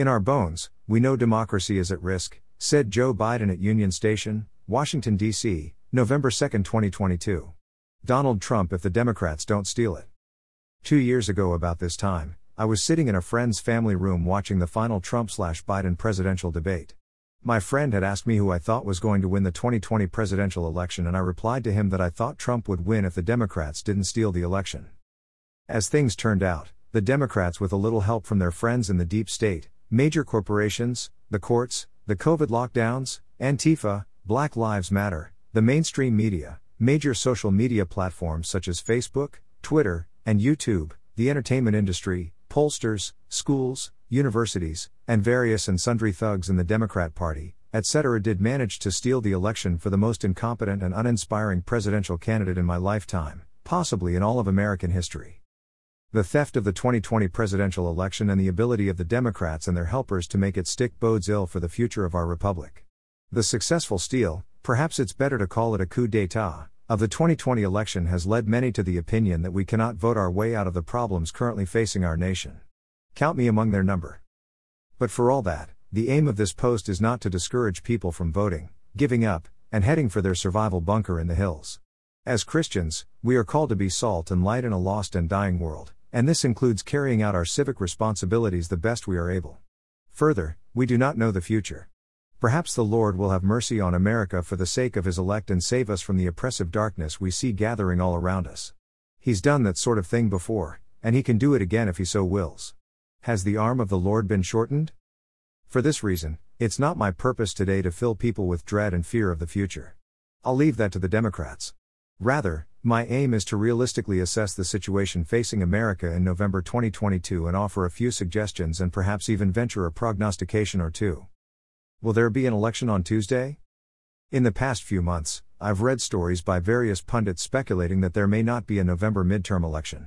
In our bones, we know democracy is at risk, said Joe Biden at Union Station, Washington, D.C., November 2, 2022. Donald Trump if the Democrats don't steal it. Two years ago, about this time, I was sitting in a friend's family room watching the final Trump slash Biden presidential debate. My friend had asked me who I thought was going to win the 2020 presidential election, and I replied to him that I thought Trump would win if the Democrats didn't steal the election. As things turned out, the Democrats, with a little help from their friends in the deep state, major corporations, the courts, the COVID lockdowns, Antifa, Black Lives Matter, the mainstream media, major social media platforms such as Facebook, Twitter, and YouTube, the entertainment industry, pollsters, schools, universities, and various and sundry thugs in the Democrat Party, etc., did manage to steal the election for the most incompetent and uninspiring presidential candidate in my lifetime, possibly in all of American history. The theft of the 2020 presidential election and the ability of the Democrats and their helpers to make it stick bodes ill for the future of our republic. The successful steal, perhaps it's better to call it a coup d'etat, of the 2020 election has led many to the opinion that we cannot vote our way out of the problems currently facing our nation. Count me among their number. But for all that, the aim of this post is not to discourage people from voting, giving up, and heading for their survival bunker in the hills. As Christians, we are called to be salt and light in a lost and dying world and this includes carrying out our civic responsibilities the best we are able. Further, we do not know the future. Perhaps the Lord will have mercy on America for the sake of His elect and save us from the oppressive darkness we see gathering all around us. He's done that sort of thing before, and He can do it again if He so wills. Has the arm of the Lord been shortened? For this reason, it's not my purpose today to fill people with dread and fear of the future. I'll leave that to the Democrats. Rather, my aim is to realistically assess the situation facing America in November 2022 and offer a few suggestions and perhaps even venture a prognostication or two. Will there be an election on Tuesday? In the past few months, I've read stories by various pundits speculating that there may not be a November midterm election.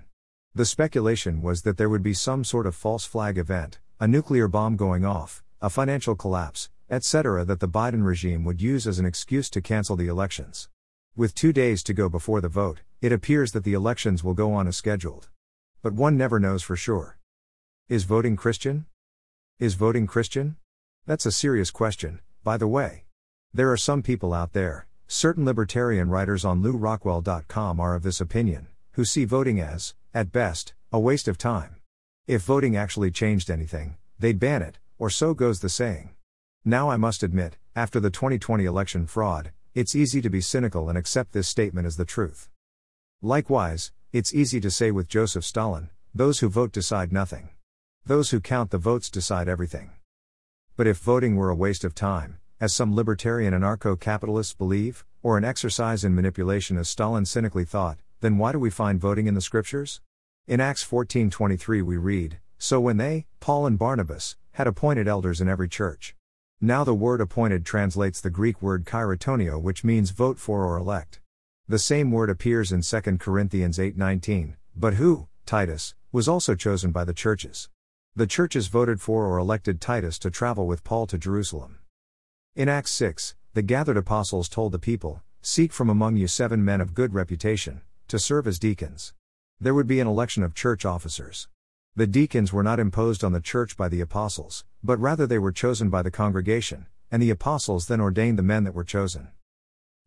The speculation was that there would be some sort of false flag event, a nuclear bomb going off, a financial collapse, etc., that the Biden regime would use as an excuse to cancel the elections. With two days to go before the vote, it appears that the elections will go on as scheduled. But one never knows for sure. Is voting Christian? Is voting Christian? That's a serious question, by the way. There are some people out there, certain libertarian writers on lewrockwell.com are of this opinion, who see voting as, at best, a waste of time. If voting actually changed anything, they'd ban it, or so goes the saying. Now I must admit, after the 2020 election fraud, it's easy to be cynical and accept this statement as the truth. Likewise, it's easy to say with Joseph Stalin those who vote decide nothing. Those who count the votes decide everything. But if voting were a waste of time, as some libertarian anarcho capitalists believe, or an exercise in manipulation as Stalin cynically thought, then why do we find voting in the scriptures? In Acts 14:23 we read, "So when they, Paul and Barnabas, had appointed elders in every church, now the word appointed translates the Greek word cheirotoneo which means vote for or elect. The same word appears in 2 Corinthians 8:19, but who, Titus, was also chosen by the churches. The churches voted for or elected Titus to travel with Paul to Jerusalem. In Acts 6, the gathered apostles told the people, Seek from among you seven men of good reputation, to serve as deacons. There would be an election of church officers. The deacons were not imposed on the church by the apostles, but rather they were chosen by the congregation, and the apostles then ordained the men that were chosen.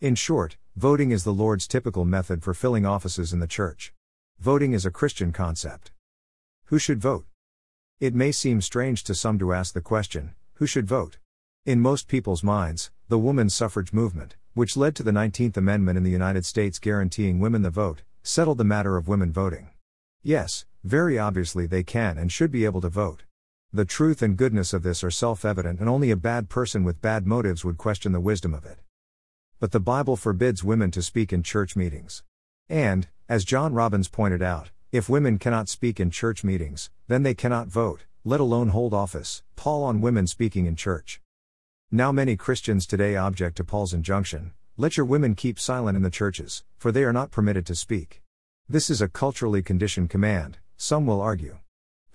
In short, voting is the Lord's typical method for filling offices in the church. Voting is a Christian concept. Who should vote? It may seem strange to some to ask the question who should vote? In most people's minds, the woman's suffrage movement, which led to the 19th Amendment in the United States guaranteeing women the vote, settled the matter of women voting. Yes, very obviously they can and should be able to vote. The truth and goodness of this are self evident, and only a bad person with bad motives would question the wisdom of it. But the Bible forbids women to speak in church meetings. And, as John Robbins pointed out, if women cannot speak in church meetings, then they cannot vote, let alone hold office. Paul on women speaking in church. Now, many Christians today object to Paul's injunction let your women keep silent in the churches, for they are not permitted to speak. This is a culturally conditioned command, some will argue.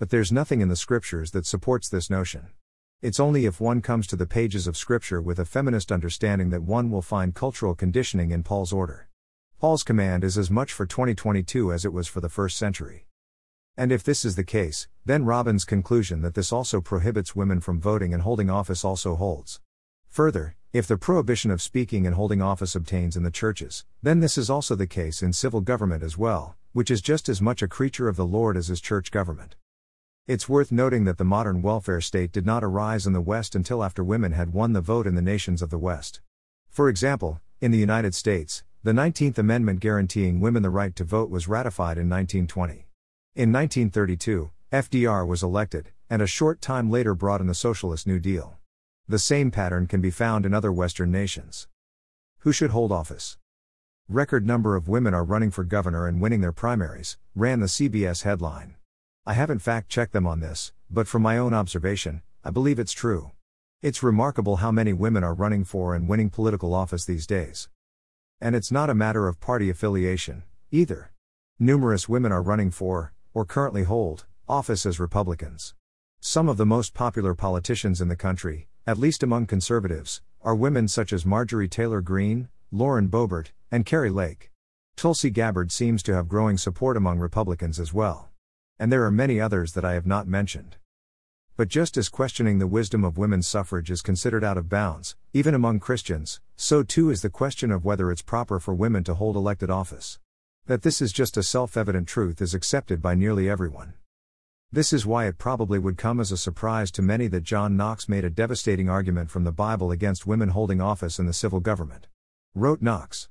But there's nothing in the scriptures that supports this notion. It's only if one comes to the pages of scripture with a feminist understanding that one will find cultural conditioning in Paul's order. Paul's command is as much for 2022 as it was for the first century. And if this is the case, then Robbins' conclusion that this also prohibits women from voting and holding office also holds. Further, if the prohibition of speaking and holding office obtains in the churches, then this is also the case in civil government as well, which is just as much a creature of the Lord as is church government. It's worth noting that the modern welfare state did not arise in the West until after women had won the vote in the nations of the West. For example, in the United States, the 19th Amendment guaranteeing women the right to vote was ratified in 1920. In 1932, FDR was elected, and a short time later brought in the Socialist New Deal. The same pattern can be found in other Western nations. Who should hold office? Record number of women are running for governor and winning their primaries, ran the CBS headline. I haven't fact checked them on this, but from my own observation, I believe it's true. It's remarkable how many women are running for and winning political office these days. And it's not a matter of party affiliation, either. Numerous women are running for, or currently hold, office as Republicans. Some of the most popular politicians in the country, at least among conservatives, are women such as Marjorie Taylor Greene, Lauren Boebert, and Kari Lake. Tulsi Gabbard seems to have growing support among Republicans as well. And there are many others that I have not mentioned. But just as questioning the wisdom of women's suffrage is considered out of bounds, even among Christians, so too is the question of whether it's proper for women to hold elected office. That this is just a self evident truth is accepted by nearly everyone. This is why it probably would come as a surprise to many that John Knox made a devastating argument from the Bible against women holding office in the civil government. Wrote Knox.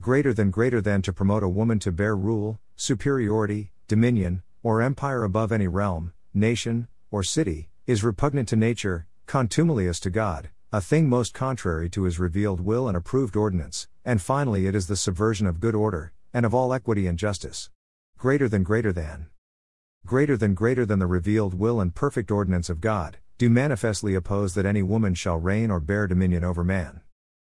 Greater than greater than to promote a woman to bear rule, superiority, dominion, or empire above any realm, nation, or city, is repugnant to nature, contumelious to God, a thing most contrary to his revealed will and approved ordinance, and finally it is the subversion of good order, and of all equity and justice. Greater than greater than greater than greater than the revealed will and perfect ordinance of God, do manifestly oppose that any woman shall reign or bear dominion over man.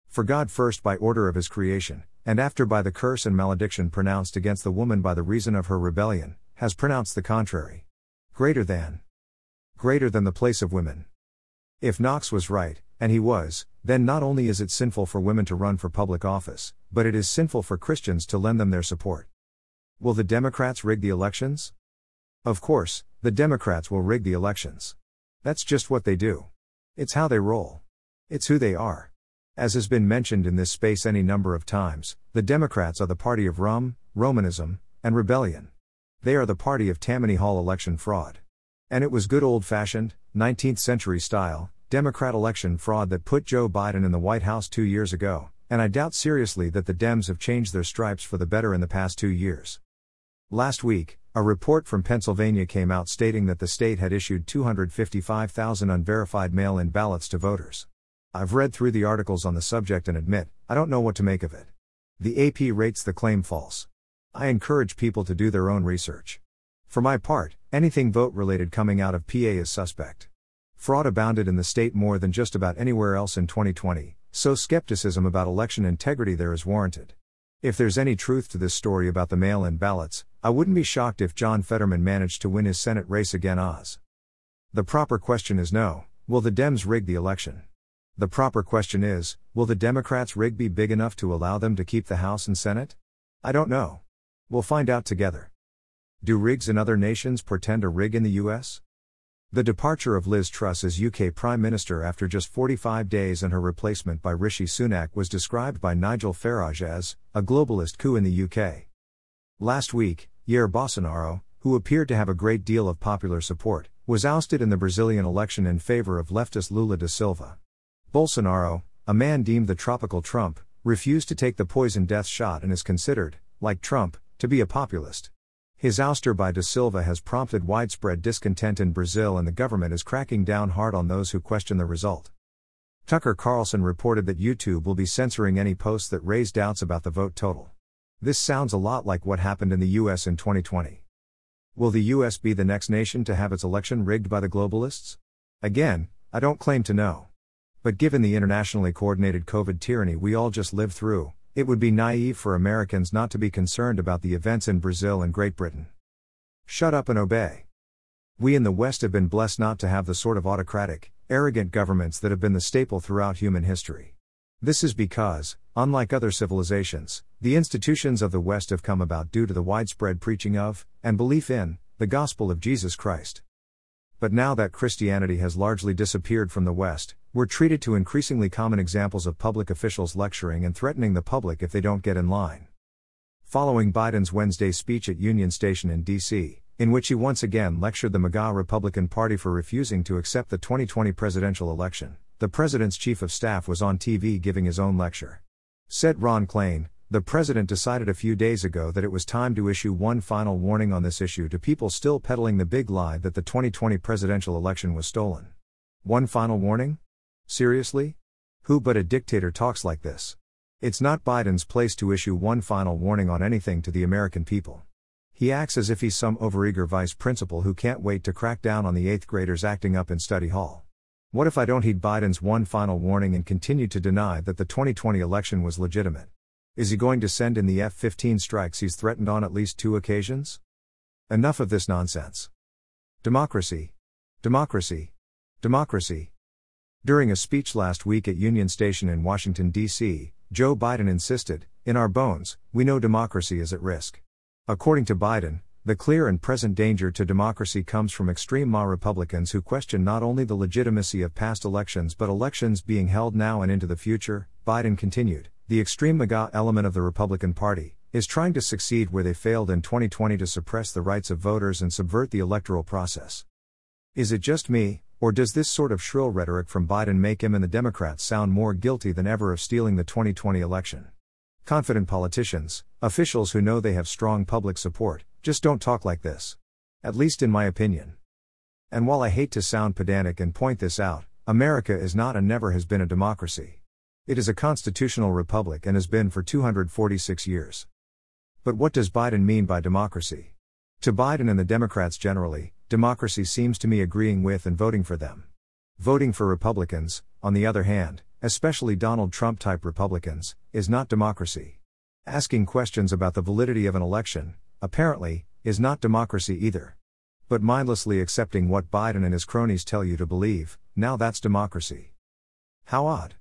For God first by order of his creation, and after by the curse and malediction pronounced against the woman by the reason of her rebellion, has pronounced the contrary. Greater than. Greater than the place of women. If Knox was right, and he was, then not only is it sinful for women to run for public office, but it is sinful for Christians to lend them their support. Will the Democrats rig the elections? Of course, the Democrats will rig the elections. That's just what they do. It's how they roll. It's who they are. As has been mentioned in this space any number of times, the Democrats are the party of rum, Romanism, and rebellion. They are the party of Tammany Hall election fraud. And it was good old fashioned, 19th century style, Democrat election fraud that put Joe Biden in the White House two years ago, and I doubt seriously that the Dems have changed their stripes for the better in the past two years. Last week, a report from Pennsylvania came out stating that the state had issued 255,000 unverified mail in ballots to voters. I've read through the articles on the subject and admit, I don't know what to make of it. The AP rates the claim false. I encourage people to do their own research. For my part, anything vote related coming out of PA is suspect. Fraud abounded in the state more than just about anywhere else in 2020, so skepticism about election integrity there is warranted. If there's any truth to this story about the mail in ballots, I wouldn't be shocked if John Fetterman managed to win his Senate race again. Oz. The proper question is no will the Dems rig the election? The proper question is will the Democrats' rig be big enough to allow them to keep the House and Senate? I don't know. We'll find out together. Do rigs in other nations portend a rig in the US? The departure of Liz Truss as UK Prime Minister after just 45 days and her replacement by Rishi Sunak was described by Nigel Farage as a globalist coup in the UK. Last week, Jair Bolsonaro, who appeared to have a great deal of popular support, was ousted in the Brazilian election in favor of leftist Lula da Silva. Bolsonaro, a man deemed the tropical Trump, refused to take the poison death shot and is considered, like Trump, to be a populist. His ouster by Da Silva has prompted widespread discontent in Brazil, and the government is cracking down hard on those who question the result. Tucker Carlson reported that YouTube will be censoring any posts that raise doubts about the vote total. This sounds a lot like what happened in the US in 2020. Will the US be the next nation to have its election rigged by the globalists? Again, I don't claim to know. But given the internationally coordinated COVID tyranny we all just lived through, it would be naive for Americans not to be concerned about the events in Brazil and Great Britain. Shut up and obey. We in the West have been blessed not to have the sort of autocratic, arrogant governments that have been the staple throughout human history. This is because, unlike other civilizations, the institutions of the West have come about due to the widespread preaching of, and belief in, the gospel of Jesus Christ. But now that Christianity has largely disappeared from the West, we're treated to increasingly common examples of public officials lecturing and threatening the public if they don't get in line. Following Biden's Wednesday speech at Union Station in D.C., in which he once again lectured the MAGA Republican Party for refusing to accept the 2020 presidential election, the president's chief of staff was on TV giving his own lecture. Said Ron Klain, the president decided a few days ago that it was time to issue one final warning on this issue to people still peddling the big lie that the 2020 presidential election was stolen. One final warning? Seriously? Who but a dictator talks like this? It's not Biden's place to issue one final warning on anything to the American people. He acts as if he's some overeager vice principal who can't wait to crack down on the eighth graders acting up in study hall. What if I don't heed Biden's one final warning and continue to deny that the 2020 election was legitimate? Is he going to send in the F 15 strikes he's threatened on at least two occasions? Enough of this nonsense. Democracy. Democracy. Democracy. During a speech last week at Union Station in Washington, D.C., Joe Biden insisted, In our bones, we know democracy is at risk. According to Biden, the clear and present danger to democracy comes from extreme MA Republicans who question not only the legitimacy of past elections but elections being held now and into the future. Biden continued the extreme MAGA element of the Republican Party, is trying to succeed where they failed in 2020 to suppress the rights of voters and subvert the electoral process. Is it just me, or does this sort of shrill rhetoric from Biden make him and the Democrats sound more guilty than ever of stealing the 2020 election? Confident politicians, officials who know they have strong public support, just don't talk like this. At least in my opinion. And while I hate to sound pedantic and point this out, America is not and never has been a democracy. It is a constitutional republic and has been for 246 years. But what does Biden mean by democracy? To Biden and the Democrats generally, democracy seems to me agreeing with and voting for them. Voting for Republicans, on the other hand, especially Donald Trump type Republicans, is not democracy. Asking questions about the validity of an election, apparently, is not democracy either. But mindlessly accepting what Biden and his cronies tell you to believe, now that's democracy. How odd.